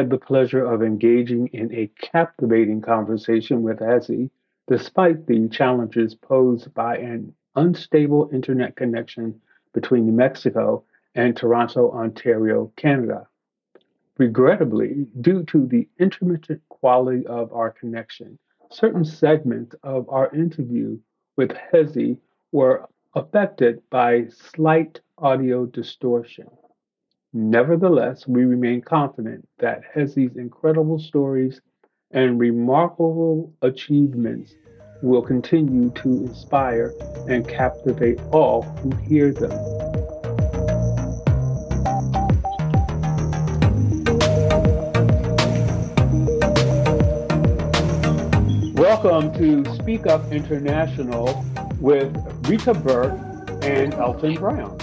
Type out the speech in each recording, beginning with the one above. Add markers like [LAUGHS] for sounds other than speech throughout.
Had the pleasure of engaging in a captivating conversation with Hezzy, despite the challenges posed by an unstable internet connection between New Mexico and Toronto, Ontario, Canada. Regrettably, due to the intermittent quality of our connection, certain segments of our interview with Hezzy were affected by slight audio distortion. Nevertheless, we remain confident that Hezzy's incredible stories and remarkable achievements will continue to inspire and captivate all who hear them. Welcome to Speak Up International with Rita Burke and Elton Brown.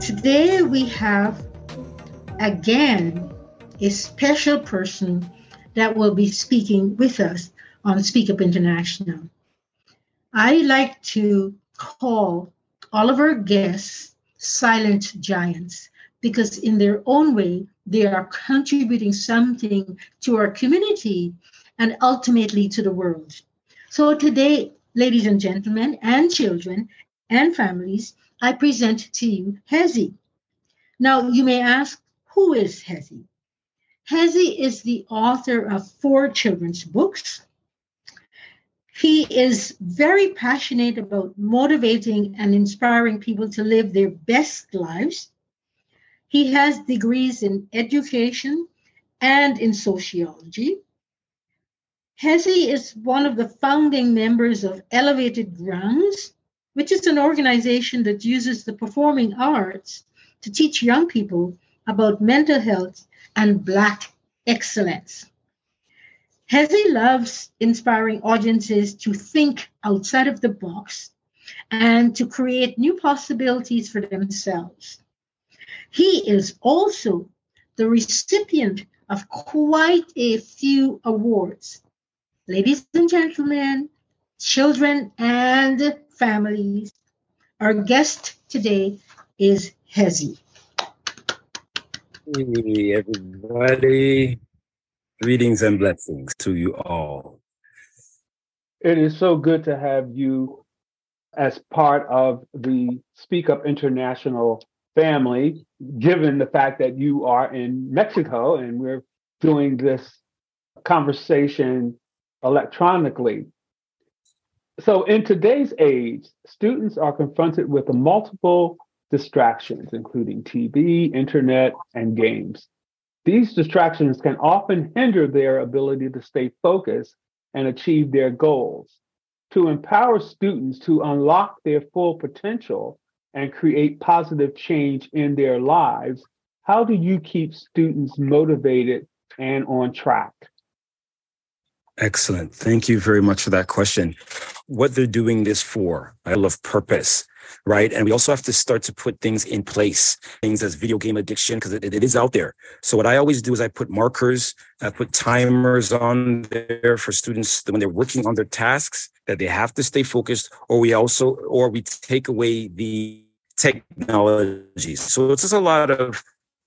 Today we have again a special person that will be speaking with us on Speak Up International. I like to call all of our guests silent giants because, in their own way, they are contributing something to our community and ultimately to the world. So, today, ladies and gentlemen, and children and families, I present to you Hezzy. Now, you may ask, who is Hezzy? Hezzy is the author of four children's books, he is very passionate about motivating and inspiring people to live their best lives. He has degrees in education and in sociology. Hezzy is one of the founding members of Elevated Grounds, which is an organization that uses the performing arts to teach young people about mental health and Black excellence. Hezzy loves inspiring audiences to think outside of the box and to create new possibilities for themselves. He is also the recipient of quite a few awards. Ladies and gentlemen, children and families, our guest today is Hezzy. Hey, everybody. Greetings and blessings to you all. It is so good to have you as part of the Speak Up International family, given the fact that you are in Mexico and we're doing this conversation electronically. So, in today's age, students are confronted with multiple distractions, including TV, internet, and games. These distractions can often hinder their ability to stay focused and achieve their goals. To empower students to unlock their full potential and create positive change in their lives, how do you keep students motivated and on track? Excellent. Thank you very much for that question. What they're doing this for, I love purpose right? And we also have to start to put things in place, things as video game addiction, because it, it is out there. So what I always do is I put markers, I put timers on there for students when they're working on their tasks that they have to stay focused, or we also, or we take away the technology. So it's just a lot of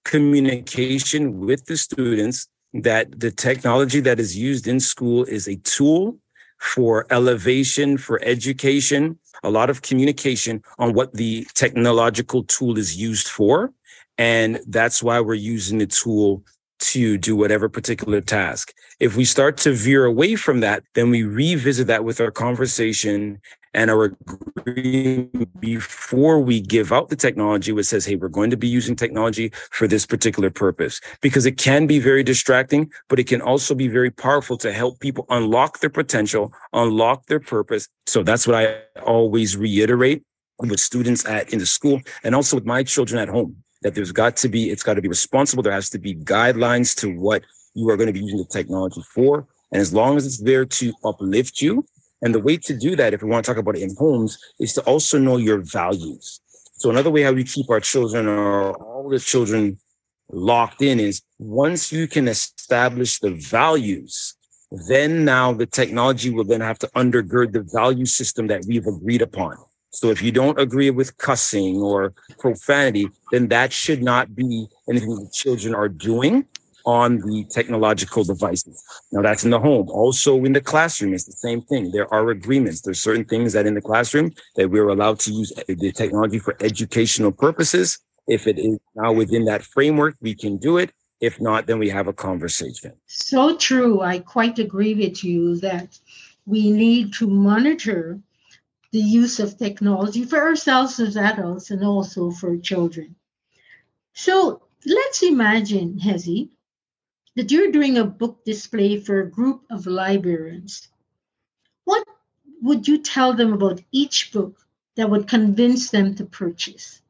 communication with the students that the technology that is used in school is a tool for elevation, for education, a lot of communication on what the technological tool is used for. And that's why we're using the tool to do whatever particular task. If we start to veer away from that, then we revisit that with our conversation and our agreement before we give out the technology, which says, hey, we're going to be using technology for this particular purpose. Because it can be very distracting, but it can also be very powerful to help people unlock their potential, unlock their purpose. So that's what I always reiterate with students at in the school and also with my children at home that there's got to be, it's got to be responsible. There has to be guidelines to what you are going to be using the technology for. And as long as it's there to uplift you, and the way to do that, if we want to talk about it in homes, is to also know your values. So another way how we keep our children or all the children locked in is once you can establish the values, then now the technology will then have to undergird the value system that we've agreed upon. So if you don't agree with cussing or profanity, then that should not be anything the children are doing on the technological devices. Now that's in the home. Also in the classroom, it's the same thing. There are agreements. There's certain things that in the classroom that we're allowed to use the technology for educational purposes. If it is now within that framework, we can do it. If not, then we have a conversation. So true. I quite agree with you that we need to monitor the use of technology for ourselves as adults and also for children. So let's imagine, Hezzy, that you're doing a book display for a group of librarians. What would you tell them about each book that would convince them to purchase?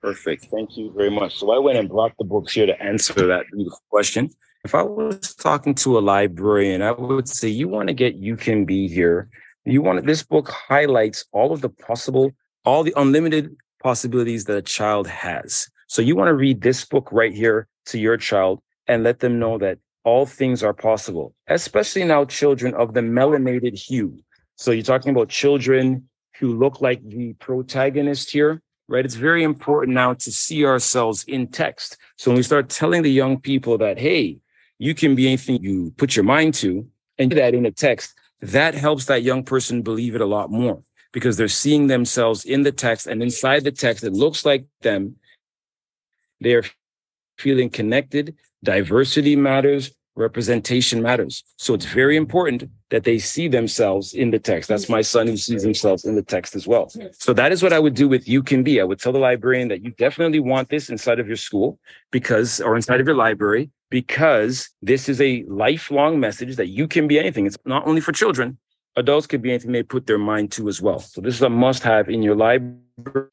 Perfect. Thank you very much. So I went and brought the books here to answer that beautiful question. If I was talking to a librarian, I would say, you want to get You Can Be Here. You want this book highlights all of the possible, all the unlimited possibilities that a child has. So you want to read this book right here to your child and let them know that all things are possible, especially now children of the melanated hue. So you're talking about children who look like the protagonist here, right? It's very important now to see ourselves in text. So when we start telling the young people that, hey, you can be anything you put your mind to, and do that in a text, that helps that young person believe it a lot more because they're seeing themselves in the text and inside the text, it looks like them. They're feeling connected diversity matters, representation matters. So it's very important that they see themselves in the text. That's my son who sees himself in the text as well. So that is what I would do with You Can Be. I would tell the librarian that you definitely want this inside of your school because, or inside of your library, because this is a lifelong message that you can be anything. It's not only for children, adults could be anything they put their mind to as well. So this is a must have in your library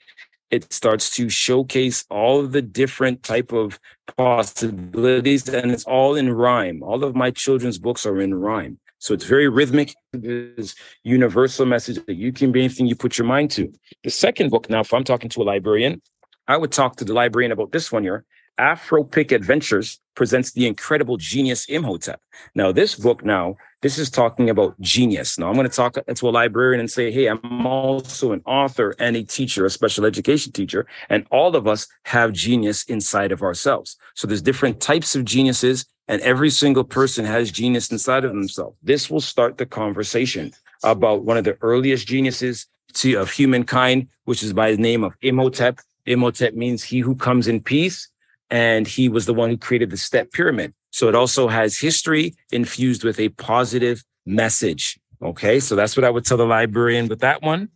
it starts to showcase all the different type of possibilities and it's all in rhyme. All of my children's books are in rhyme. So it's very rhythmic. This universal message that you can be anything you put your mind to. The second book now if i'm talking to a librarian i would talk to the librarian about this one here Afro Pick Adventures presents the incredible genius Imhotep. Now, this book now, this is talking about genius. Now, I'm going to talk to a librarian and say, hey, I'm also an author and a teacher, a special education teacher, and all of us have genius inside of ourselves. So there's different types of geniuses, and every single person has genius inside of themselves. This will start the conversation about one of the earliest geniuses to, of humankind, which is by the name of Imhotep. Imhotep means he who comes in peace and he was the one who created the step pyramid. So it also has history infused with a positive message. Okay, so that's what I would tell the librarian with that one.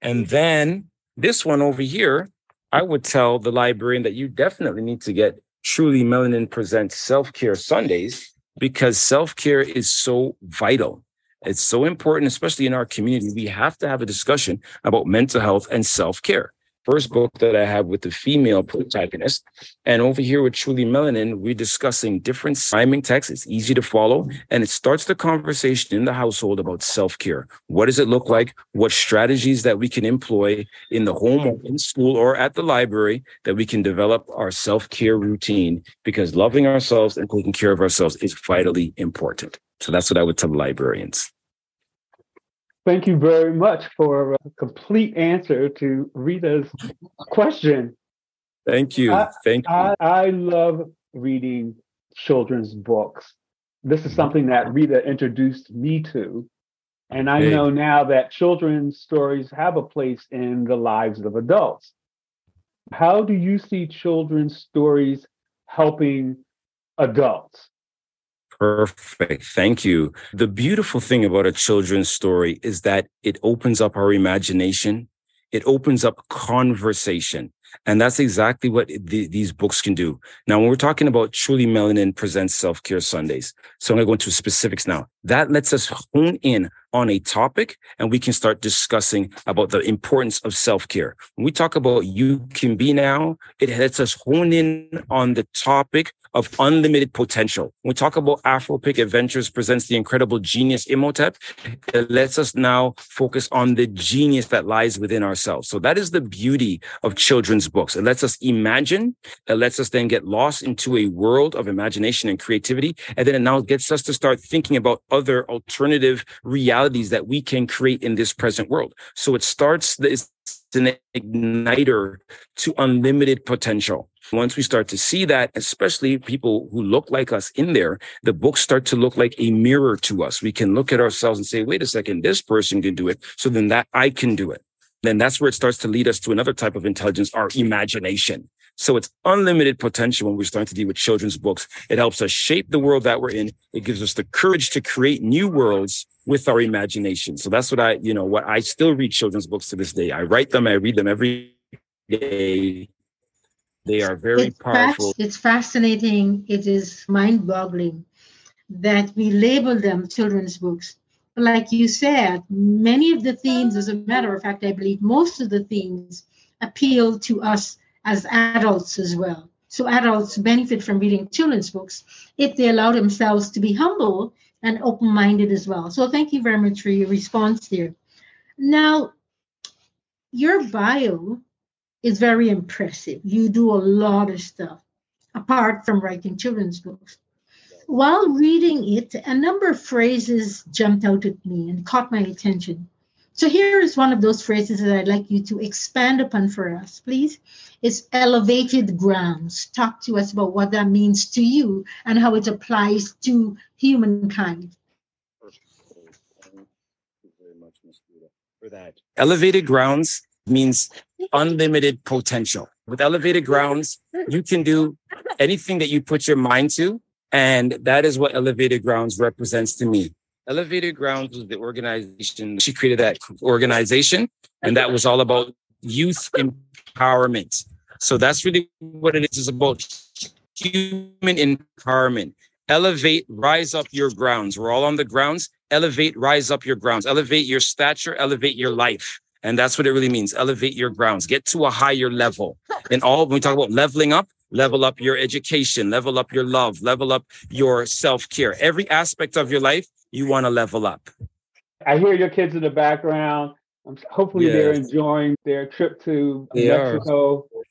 And then this one over here, I would tell the librarian that you definitely need to get Truly Melanin Presents Self Care Sundays because self care is so vital. It's so important, especially in our community. We have to have a discussion about mental health and self care first book that I have with the female protagonist. And over here with Truly Melanin, we're discussing different rhyming texts. It's easy to follow. And it starts the conversation in the household about self care. What does it look like? What strategies that we can employ in the home or in school or at the library that we can develop our self care routine because loving ourselves and taking care of ourselves is vitally important. So that's what I would tell librarians. Thank you very much for a complete answer to Rita's question. Thank you. I, Thank you. I, I love reading children's books. This is something that Rita introduced me to. And I hey. know now that children's stories have a place in the lives of adults. How do you see children's stories helping adults? Perfect. Thank you. The beautiful thing about a children's story is that it opens up our imagination. It opens up conversation. And that's exactly what the, these books can do. Now, when we're talking about Truly Melanin Presents Self Care Sundays, so I'm going to go into specifics now. That lets us hone in on a topic and we can start discussing about the importance of self care. When we talk about You Can Be Now, it lets us hone in on the topic of unlimited potential. When we talk about Afro Pick Adventures presents the incredible genius Imhotep, it lets us now focus on the genius that lies within ourselves. So that is the beauty of children's books. It lets us imagine. It lets us then get lost into a world of imagination and creativity. And then it now gets us to start thinking about other alternative realities that we can create in this present world. So it starts, this an igniter to unlimited potential. Once we start to see that, especially people who look like us in there, the books start to look like a mirror to us. We can look at ourselves and say, wait a second, this person can do it. So then that I can do it. Then that's where it starts to lead us to another type of intelligence, our imagination. So it's unlimited potential when we're starting to deal with children's books. It helps us shape the world that we're in. It gives us the courage to create new worlds with our imagination. So that's what I, you know, what I still read children's books to this day. I write them, I read them every day. They are very it's powerful. it's fascinating. It is mind boggling that we label them children's books. Like you said, many of the themes, as a matter of fact, I believe most of the themes appeal to us as adults as well. So adults benefit from reading children's books if they allow themselves to be humble and open minded as well. So thank you very much for your response there. Now, your bio is very impressive. You do a lot of stuff apart from writing children's books. While reading it, a number of phrases jumped out at me and caught my attention. So here is one of those phrases that I'd like you to expand upon for us, please. It's elevated grounds. Talk to us about what that means to you and how it applies to humankind. Thank you very much, for that. Elevated grounds means unlimited potential. With elevated grounds, you can do anything that you put your mind to. And that is what elevated grounds represents to me. Elevated Grounds was the organization. She created that organization, and that was all about youth empowerment. So that's really what it is. It's about human empowerment. Elevate, rise up your grounds. We're all on the grounds. Elevate, rise up your grounds. Elevate your stature, elevate your life. And that's what it really means. Elevate your grounds. Get to a higher level. And all when we talk about leveling up, level up your education, level up your love, level up your self-care. Every aspect of your life you want to level up. I hear your kids in the background. Hopefully, yes. they're enjoying their trip to they Mexico. Are.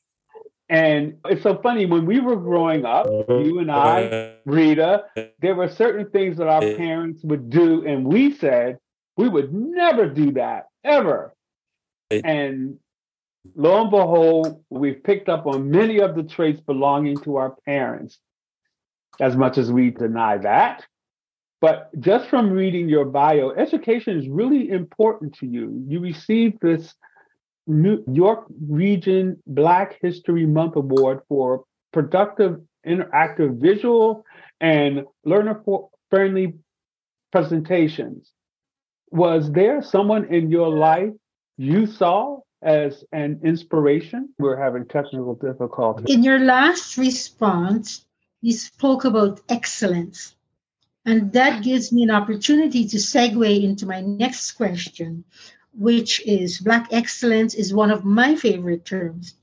And it's so funny when we were growing up, uh-huh. you and I, Rita, there were certain things that our parents would do, and we said we would never do that ever. And lo and behold, we've picked up on many of the traits belonging to our parents. As much as we deny that, but just from reading your bio, education is really important to you. You received this New York Region Black History Month Award for productive, interactive visual and learner friendly presentations. Was there someone in your life you saw as an inspiration? We're having technical difficulties. In your last response, you spoke about excellence. And that gives me an opportunity to segue into my next question, which is Black excellence is one of my favorite terms.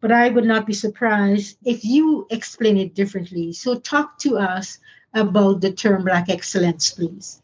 But I would not be surprised if you explain it differently. So, talk to us about the term Black excellence, please.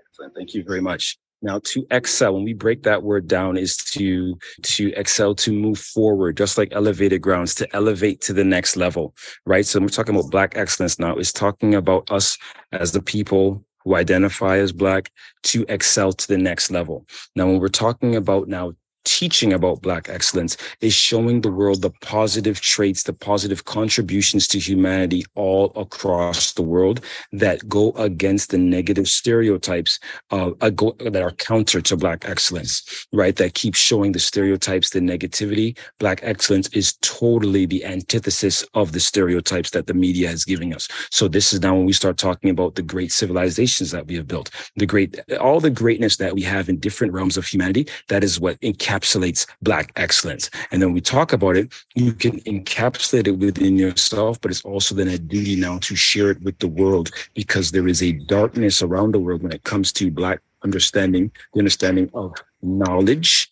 Excellent. Thank you very much. Now to excel, when we break that word down is to, to excel, to move forward, just like elevated grounds, to elevate to the next level, right? So we're talking about black excellence now It's talking about us as the people who identify as black to excel to the next level. Now, when we're talking about now teaching about Black excellence is showing the world the positive traits, the positive contributions to humanity all across the world that go against the negative stereotypes uh, go, that are counter to Black excellence, right? That keep showing the stereotypes, the negativity. Black excellence is totally the antithesis of the stereotypes that the media is giving us. So this is now when we start talking about the great civilizations that we have built, the great, all the greatness that we have in different realms of humanity. That is what encapsulates encapsulates Black excellence. And then we talk about it, you can encapsulate it within yourself, but it's also then a duty now to share it with the world because there is a darkness around the world when it comes to Black understanding, the understanding of knowledge.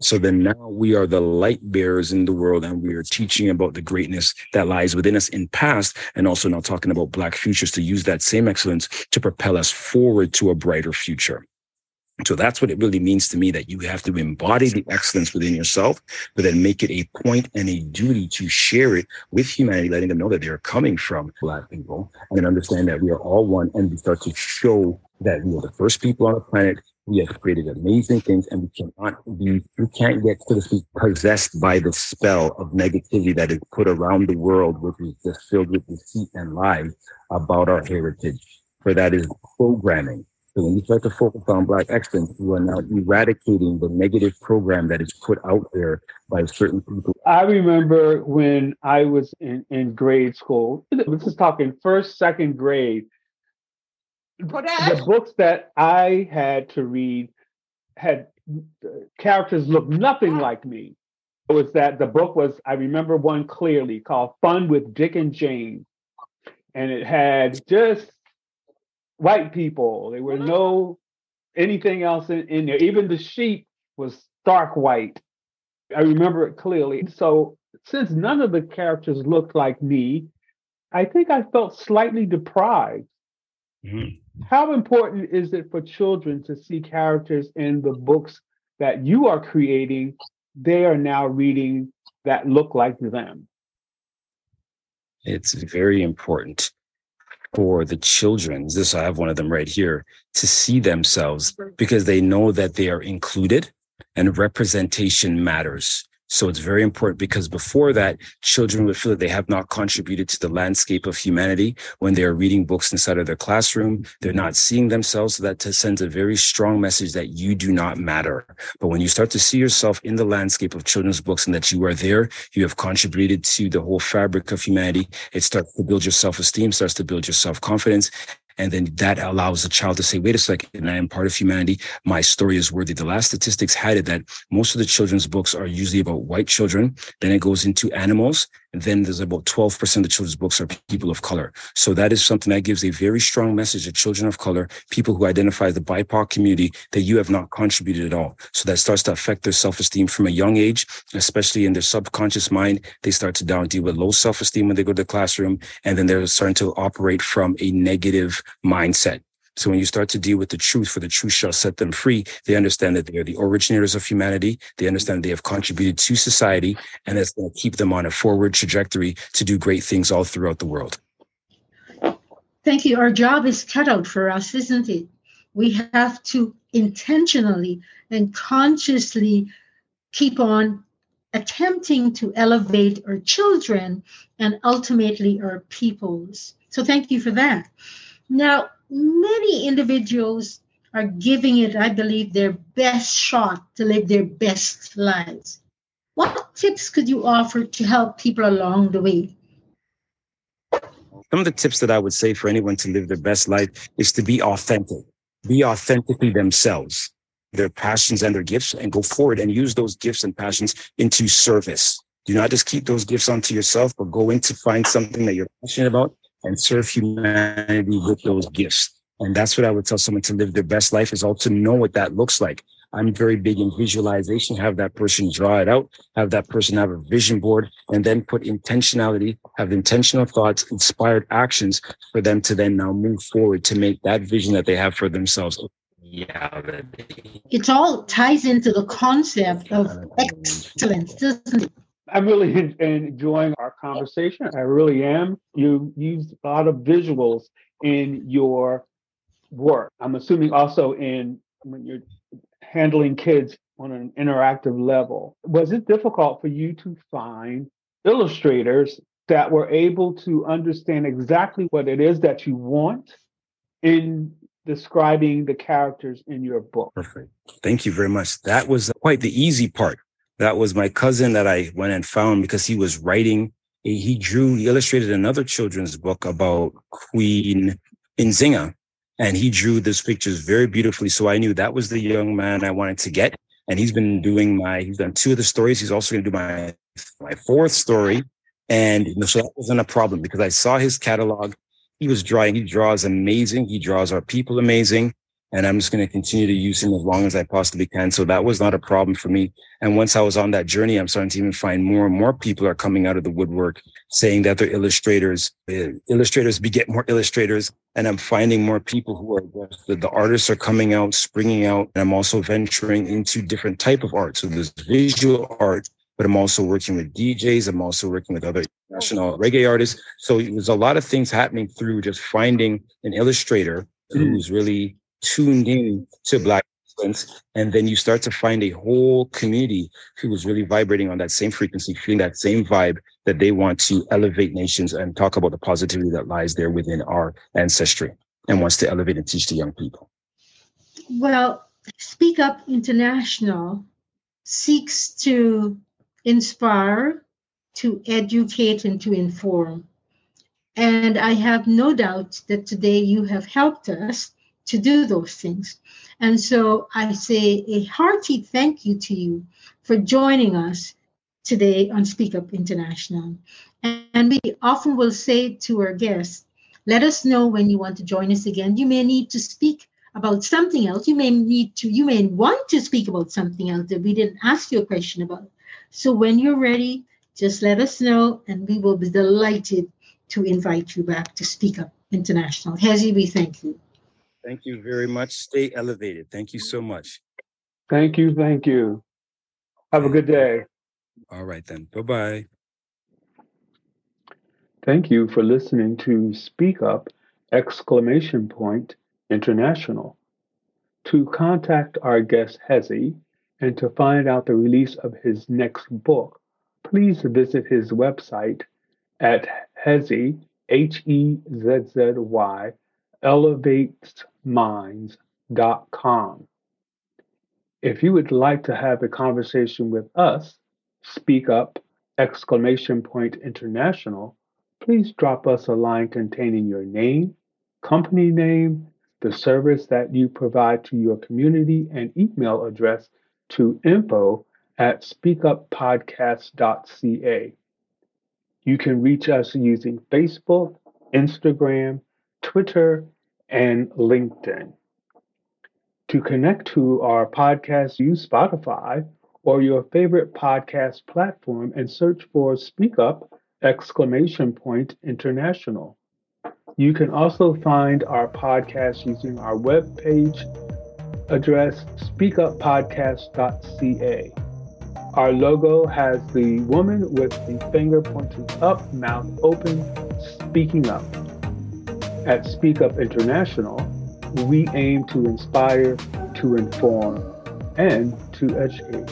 So then now we are the light bearers in the world and we are teaching about the greatness that lies within us in past and also now talking about black futures to use that same excellence to propel us forward to a brighter future. So that's what it really means to me that you have to embody the excellence within yourself, but then make it a point and a duty to share it with humanity, letting them know that they're coming from Black people and understand that we are all one and we start to show that we are the first people on the planet We have created amazing things and we cannot be, we can't get, so to speak, possessed by the spell of negativity that is put around the world, which is just filled with deceit and lies about our heritage. For that is programming. So when you start to focus on Black excellence, you are now eradicating the negative program that is put out there by certain people. I remember when I was in, in grade school, this is talking first, second grade, the books that I had to read had characters looked nothing like me. It was that the book was, I remember one clearly called Fun with Dick and Jane. And it had just white people. There were no anything else in, in there. Even the sheep was stark white. I remember it clearly. So since none of the characters looked like me, I think I felt slightly deprived. Mm-hmm. How important is it for children to see characters in the books that you are creating? They are now reading that look like them. It's very important for the children. This I have one of them right here to see themselves because they know that they are included and representation matters. So it's very important because before that, children would feel that they have not contributed to the landscape of humanity when they are reading books inside of their classroom. They're not seeing themselves. So that sends a very strong message that you do not matter. But when you start to see yourself in the landscape of children's books and that you are there, you have contributed to the whole fabric of humanity. It starts to build your self-esteem, starts to build your self-confidence. And then that allows the child to say, wait a second, I am part of humanity. My story is worthy. The last statistics had it that most of the children's books are usually about white children. Then it goes into animals. And then there's about 12% of children's books are people of color. So that is something that gives a very strong message to children of color, people who identify the BIPOC community, that you have not contributed at all. So that starts to affect their self-esteem from a young age, especially in their subconscious mind. They start to down deal with low self-esteem when they go to the classroom. And then they're starting to operate from a negative mindset. So when you start to deal with the truth, for the truth shall set them free, they understand that they are the originators of humanity. They understand they have contributed to society and that's going to keep them on a forward trajectory to do great things all throughout the world. Thank you. Our job is cut out for us, isn't it? We have to intentionally and consciously keep on attempting to elevate our children and ultimately our peoples. So thank you for that. Now, many individuals are giving it, I believe, their best shot to live their best lives. What tips could you offer to help people along the way? Some of the tips that I would say for anyone to live their best life is to be authentic, be authentically themselves, their passions and their gifts, and go forward and use those gifts and passions into service. Do not just keep those gifts onto yourself, but go in to find something that you're passionate about and serve humanity with those gifts. And that's what I would tell someone to live their best life is all to know what that looks like. I'm very big in visualization, have that person draw it out, have that person have a vision board, and then put intentionality, have intentional thoughts, inspired actions for them to then now move forward to make that vision that they have for themselves reality. It all ties into the concept of excellence, doesn't it? I'm really [LAUGHS] enjoying our conversation. I really am. You use a lot of visuals in your work. I'm assuming also in when you're handling kids on an interactive level. Was it difficult for you to find illustrators that were able to understand exactly what it is that you want in describing the characters in your book? Perfect. Thank you very much. That was quite the easy part that was my cousin that I went and found because he was writing. He drew, he illustrated another children's book about Queen Nzinga. And he drew these pictures very beautifully. So I knew that was the young man I wanted to get. And he's been doing my, he's done two of the stories. He's also going to do my, my fourth story. And so that wasn't a problem because I saw his catalog. He was drawing, he draws amazing. He draws our people amazing and I'm just going to continue to use him as long as I possibly can. So that was not a problem for me. And once I was on that journey, I'm starting to even find more and more people are coming out of the woodwork saying that they're illustrators. Uh, illustrators beget more illustrators. And I'm finding more people who are the, the artists are coming out, springing out. And I'm also venturing into different type of art. So there's visual art, but I'm also working with DJs. I'm also working with other national reggae artists. So there's a lot of things happening through just finding an illustrator who's really tuned in to Black excellence. And then you start to find a whole community who is really vibrating on that same frequency, feeling that same vibe that they want to elevate nations and talk about the positivity that lies there within our ancestry and wants to elevate and teach the young people. Well, Speak Up International seeks to inspire, to educate, and to inform. And I have no doubt that today you have helped us to do those things. And so I say a hearty thank you to you for joining us today on Speak Up International. And we often will say to our guests, let us know when you want to join us again. You may need to speak about something else. You may need to, you may want to speak about something else that we didn't ask you a question about. So when you're ready, just let us know and we will be delighted to invite you back to Speak Up International. Hezzy, we thank you. Thank you very much. Stay elevated. Thank you so much. Thank you. Thank you. Have a good day. All right, then. Bye bye. Thank you for listening to Speak Up! Exclamation point International. To contact our guest Hezzy and to find out the release of his next book, please visit his website at Hezzy, H E Z Z Y, elevatesminds.com. If you would like to have a conversation with us, speak up, exclamation point international, please drop us a line containing your name, company name, the service that you provide to your community, and email address to info at speakuppodcast.ca. You can reach us using Facebook, Instagram, Twitter, and LinkedIn. To connect to our podcast, use Spotify or your favorite podcast platform and search for Speak Up exclamation point international. You can also find our podcast using our webpage address speakuppodcast.ca. Our logo has the woman with the finger pointing up, mouth open, speaking up. At Speak Up International, we aim to inspire, to inform, and to educate.